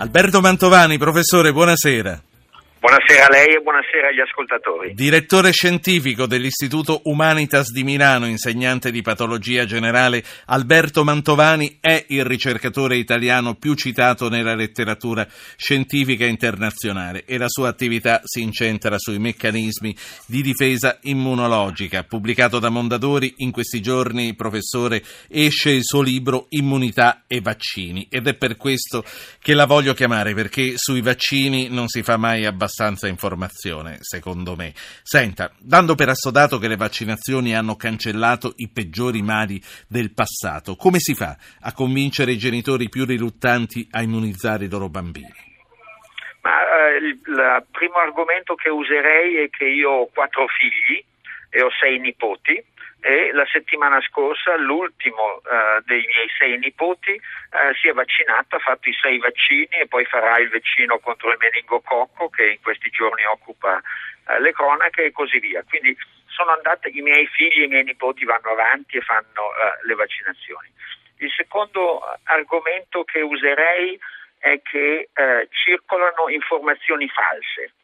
Alberto Mantovani, professore, buonasera. Buonasera a lei e buonasera agli ascoltatori. Direttore scientifico dell'Istituto Humanitas di Milano, insegnante di patologia generale, Alberto Mantovani è il ricercatore italiano più citato nella letteratura scientifica internazionale e la sua attività si incentra sui meccanismi di difesa immunologica. Pubblicato da Mondadori, in questi giorni, professore, esce il suo libro Immunità e vaccini ed è per questo che la voglio chiamare perché sui vaccini non si fa mai abbastanza abbastanza informazione, secondo me. Senta, dando per assodato che le vaccinazioni hanno cancellato i peggiori mali del passato, come si fa a convincere i genitori più riluttanti a immunizzare i loro bambini? Ma, eh, il, il primo argomento che userei è che io ho quattro figli e ho sei nipoti e la settimana scorsa l'ultimo uh, dei miei sei nipoti uh, si è vaccinato, ha fatto i sei vaccini e poi farà il vaccino contro il meningococco che in questi giorni occupa uh, le cronache e così via. Quindi sono andate, i miei figli e i miei nipoti vanno avanti e fanno le vaccinazioni. Il secondo argomento che userei è che circolano informazioni false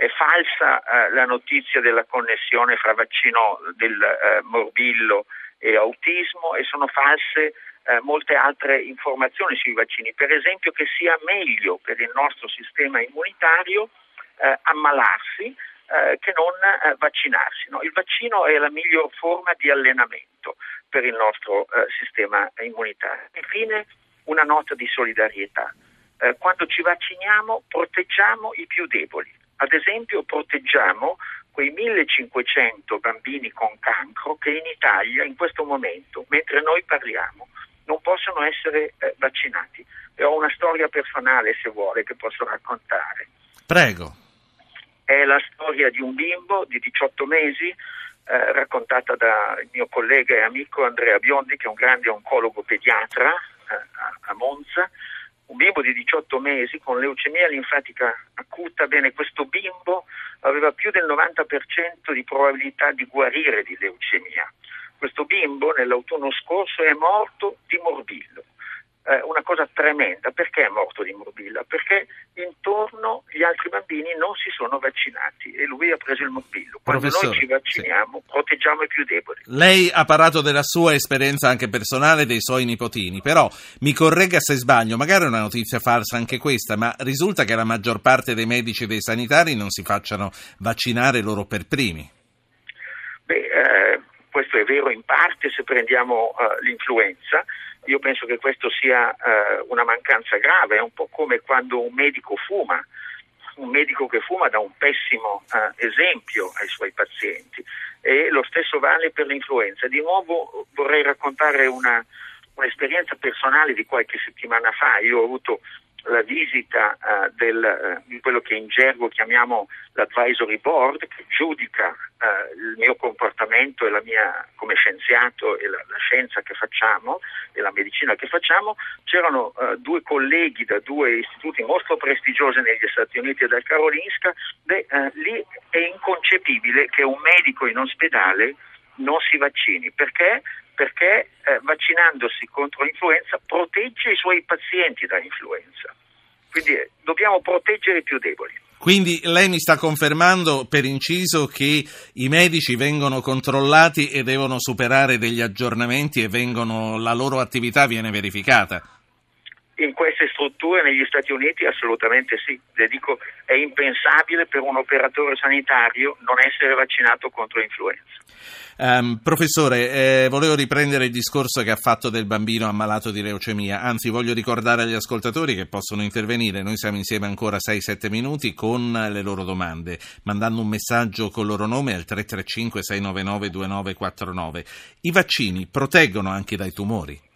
è falsa eh, la notizia della connessione fra vaccino del eh, morbillo e autismo e sono false eh, molte altre informazioni sui vaccini, per esempio che sia meglio per il nostro sistema immunitario eh, ammalarsi eh, che non eh, vaccinarsi. No? Il vaccino è la miglior forma di allenamento per il nostro sistema immunitario. Infine una nota di solidarietà. quando ci vacciniamo proteggiamo i più deboli ad esempio proteggiamo quei 1500 bambini con cancro che in Italia in questo momento, mentre noi parliamo, non possono essere eh, vaccinati. E ho una storia personale, se vuole, che posso raccontare. Prego. È la storia di un bimbo di 18 mesi, eh, raccontata dal mio collega e amico Andrea Biondi, che è un grande oncologo pediatra eh, a Monza, un bimbo di 18 mesi con leucemia linfatica acuta, bene, questo bimbo aveva più del 90% di probabilità di guarire di leucemia. Questo bimbo nell'autunno scorso è morto di morbillo eh, una cosa tremenda. Perché è morto di morbillo? Perché intorno gli altri bambini non si sono vaccinati e lui ha preso il morbillo. Quando Professore, noi ci vacciniamo sì. proteggiamo i più deboli. Lei ha parlato della sua esperienza anche personale dei suoi nipotini, però mi corregga se sbaglio, magari è una notizia falsa anche questa, ma risulta che la maggior parte dei medici e dei sanitari non si facciano vaccinare loro per primi. Beh, eh, questo è vero in parte se prendiamo uh, l'influenza. Io penso che questo sia eh, una mancanza grave, è un po' come quando un medico fuma, un medico che fuma dà un pessimo eh, esempio ai suoi pazienti. E lo stesso vale per l'influenza. Di nuovo vorrei raccontare una, un'esperienza personale di qualche settimana fa, io ho avuto la visita uh, del, di quello che in gergo chiamiamo l'advisory board, che giudica uh, il mio comportamento e la mia, come scienziato e la, la, scienza che facciamo e la medicina che facciamo. C'erano due colleghi da due istituti molto prestigiosi negli Stati Uniti e dal Karolinska. Beh, lì è inconcepibile che un medico in ospedale non si vaccini. Perché? Perché eh, vaccinandosi contro l'influenza protegge i suoi pazienti dall'influenza. Quindi eh, dobbiamo proteggere i più deboli. Quindi lei mi sta confermando per inciso che i medici vengono controllati e devono superare degli aggiornamenti e vengono, la loro attività viene verificata? In queste strutture negli Stati Uniti assolutamente sì, le dico è impensabile per un operatore sanitario non essere vaccinato contro l'influenza. Um, professore, eh, volevo riprendere il discorso che ha fatto del bambino ammalato di leucemia, anzi voglio ricordare agli ascoltatori che possono intervenire, noi siamo insieme ancora 6-7 minuti con le loro domande, mandando un messaggio con il loro nome al 335-699-2949. I vaccini proteggono anche dai tumori?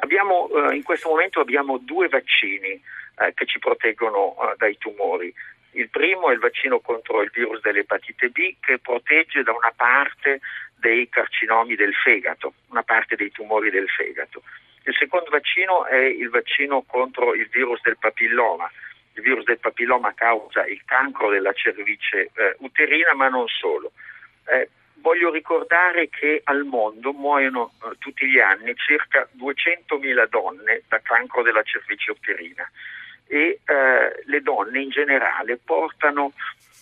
Abbiamo, eh, in questo momento abbiamo due vaccini eh, che ci proteggono eh, dai tumori. Il primo è il vaccino contro il virus dell'epatite B che protegge da una parte dei carcinomi del fegato, una parte dei tumori del fegato. Il secondo vaccino è il vaccino contro il virus del papilloma. Il virus del papilloma causa il cancro della cervice eh, uterina, ma non solo. Eh, voglio ricordare che al mondo muoiono eh, tutti gli anni circa 200.000 donne da cancro della cervice uterina e eh, le donne in generale portano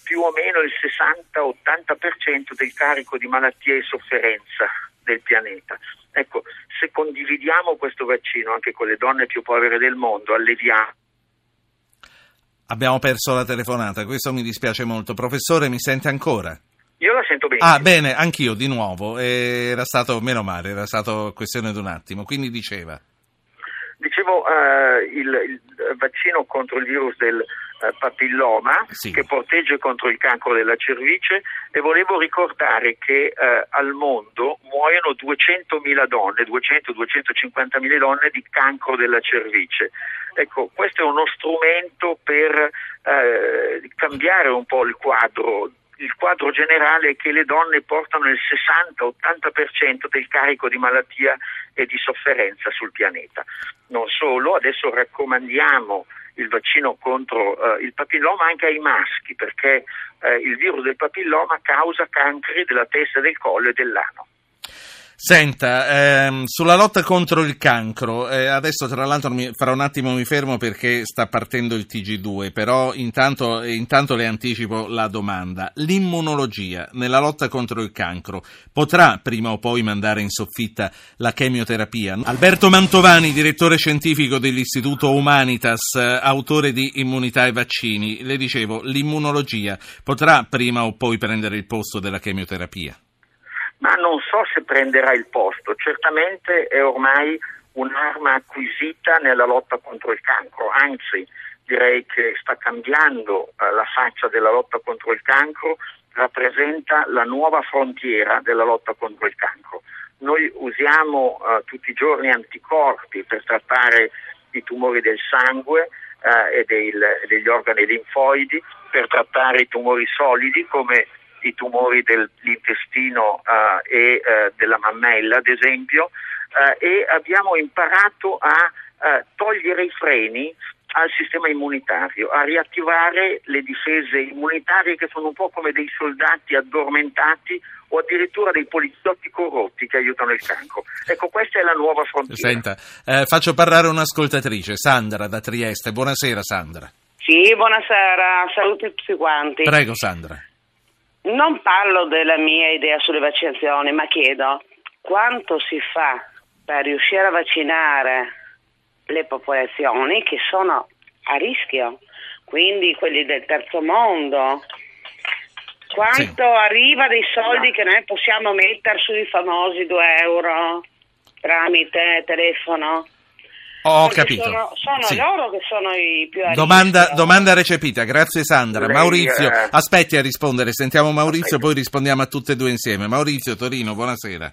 più o meno il 60-80% del carico di malattia e sofferenza del pianeta. Ecco, se condividiamo questo vaccino anche con le donne più povere del mondo, alleviamo. Abbiamo perso la telefonata, questo mi dispiace molto. Professore, mi sente ancora? Io la sento bene. Ah, bene, anch'io di nuovo. Era stato, meno male, era stato questione di un attimo. Quindi diceva. Dicevo, eh, il, il, vaccino contro il virus del eh, papilloma sì. che protegge contro il cancro della cervice e volevo ricordare che eh, al mondo muoiono 200.000 donne, 200-250.000 donne di cancro della cervice. Ecco, questo è uno strumento per eh, cambiare un po' il quadro il quadro generale è che le donne portano il 60-80% del carico di malattia e di sofferenza sul pianeta. Non solo, adesso raccomandiamo il vaccino contro eh, il papilloma anche ai maschi perché eh, il virus del papilloma causa cancri della testa, del collo e dell'ano. Senta, ehm, sulla lotta contro il cancro, eh, adesso tra l'altro mi, fra un attimo mi fermo perché sta partendo il TG2, però intanto, intanto, le anticipo la domanda. L'immunologia nella lotta contro il cancro potrà prima o poi mandare in soffitta la chemioterapia? Alberto Mantovani, direttore scientifico dell'Istituto Humanitas, eh, autore di Immunità e Vaccini, le dicevo, l'immunologia potrà prima o poi prendere il posto della chemioterapia? Ma non so se prenderà il posto. Certamente è ormai un'arma acquisita nella lotta contro il cancro, anzi direi che sta cambiando eh, la faccia della lotta contro il cancro, rappresenta la nuova frontiera della lotta contro il cancro. Noi usiamo eh, tutti i giorni anticorpi per trattare i tumori del sangue eh, e del, degli organi linfoidi, per trattare i tumori solidi come i tumori dell'intestino uh, e uh, della mammella, ad esempio, uh, e abbiamo imparato a togliere i freni al sistema immunitario, a riattivare le difese immunitarie che sono un po' come dei soldati addormentati o addirittura dei poliziotti corrotti che aiutano il cancro. Ecco, questa è la nuova frontiera. Senta, eh, faccio parlare un'ascoltatrice, Sandra da Trieste. Buonasera Sandra. Sì, buonasera, saluti tutti quanti. Prego Sandra. Non parlo della mia idea sulle vaccinazioni, ma chiedo quanto si fa per riuscire a vaccinare le popolazioni che sono a rischio, quindi quelli del terzo mondo. Quanto sì. arriva dei soldi che noi possiamo mettere sui famosi 2 euro tramite telefono? Ho capito. Sono, sono sì. loro che sono i più domanda, domanda, recepita, grazie Sandra. Lei, Maurizio, eh... aspetti a rispondere, sentiamo Maurizio, poi rispondiamo a tutte e due insieme. Maurizio, Torino, buonasera.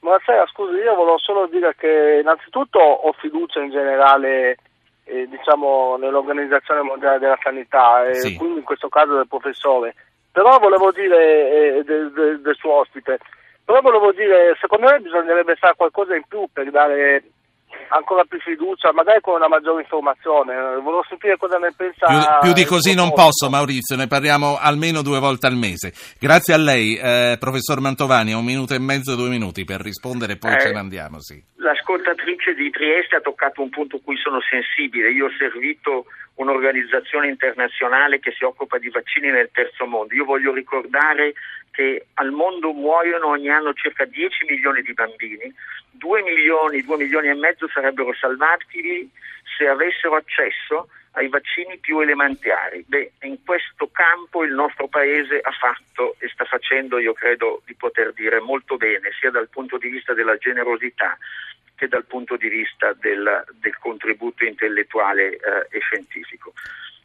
Buonasera, scusi, io volevo solo dire che innanzitutto ho fiducia in generale eh, diciamo, nell'Organizzazione Mondiale della Sanità e sì. quindi in questo caso del professore. Però volevo dire eh, del, del, del suo ospite, però volevo dire, secondo me bisognerebbe fare qualcosa in più per dare ancora più fiducia, magari con una maggiore informazione. Volevo sentire cosa ne pensa. Più, più di così non posso, Maurizio, ne parliamo almeno due volte al mese. Grazie a lei, eh, professor Mantovani, un minuto e mezzo, due minuti per rispondere, poi eh, ce ne andiamo. Sì. L'ascoltatrice di Trieste ha toccato un punto cui sono sensibile. Io ho servito un'organizzazione internazionale che si occupa di vaccini nel terzo mondo. Io voglio ricordare che al mondo muoiono ogni anno circa 10 milioni di bambini, 2 milioni, 2 milioni e mezzo sarebbero salvabili se avessero accesso ai vaccini più elementari. Beh, in questo campo il nostro Paese ha fatto e sta facendo, io credo di poter dire, molto bene, sia dal punto di vista della generosità che dal punto di vista del, del contributo intellettuale eh, e scientifico.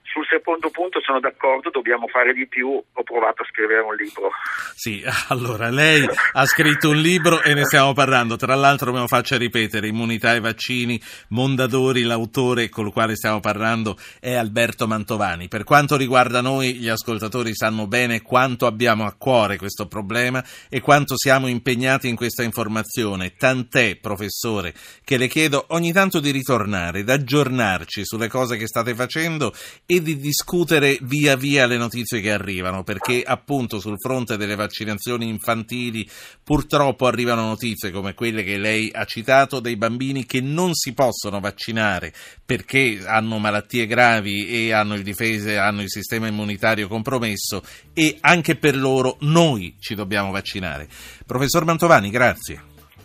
Sul secondo punto sono d'accordo, dobbiamo fare di più, ho provato a scrivere un libro. Sì, allora lei ha scritto un libro e ne stiamo parlando, tra l'altro me lo faccia ripetere, Immunità ai vaccini, Mondadori, l'autore con il quale stiamo parlando è Alberto Mantovani. Per quanto riguarda noi, gli ascoltatori sanno bene quanto abbiamo a cuore questo problema e quanto siamo impegnati in questa informazione, tant'è, professore, che le chiedo ogni tanto di ritornare, di aggiornarci sulle cose che state facendo e di discutere via via le notizie che arrivano, perché appunto sul fronte delle vaccinazioni infantili purtroppo arrivano notizie come quelle che lei ha citato dei bambini che non si possono vaccinare perché hanno malattie gravi e hanno il, difese, hanno il sistema immunitario compromesso e anche per loro noi ci dobbiamo vaccinare. Professor Mantovani, grazie.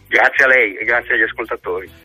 Grazie a lei e grazie agli ascoltatori.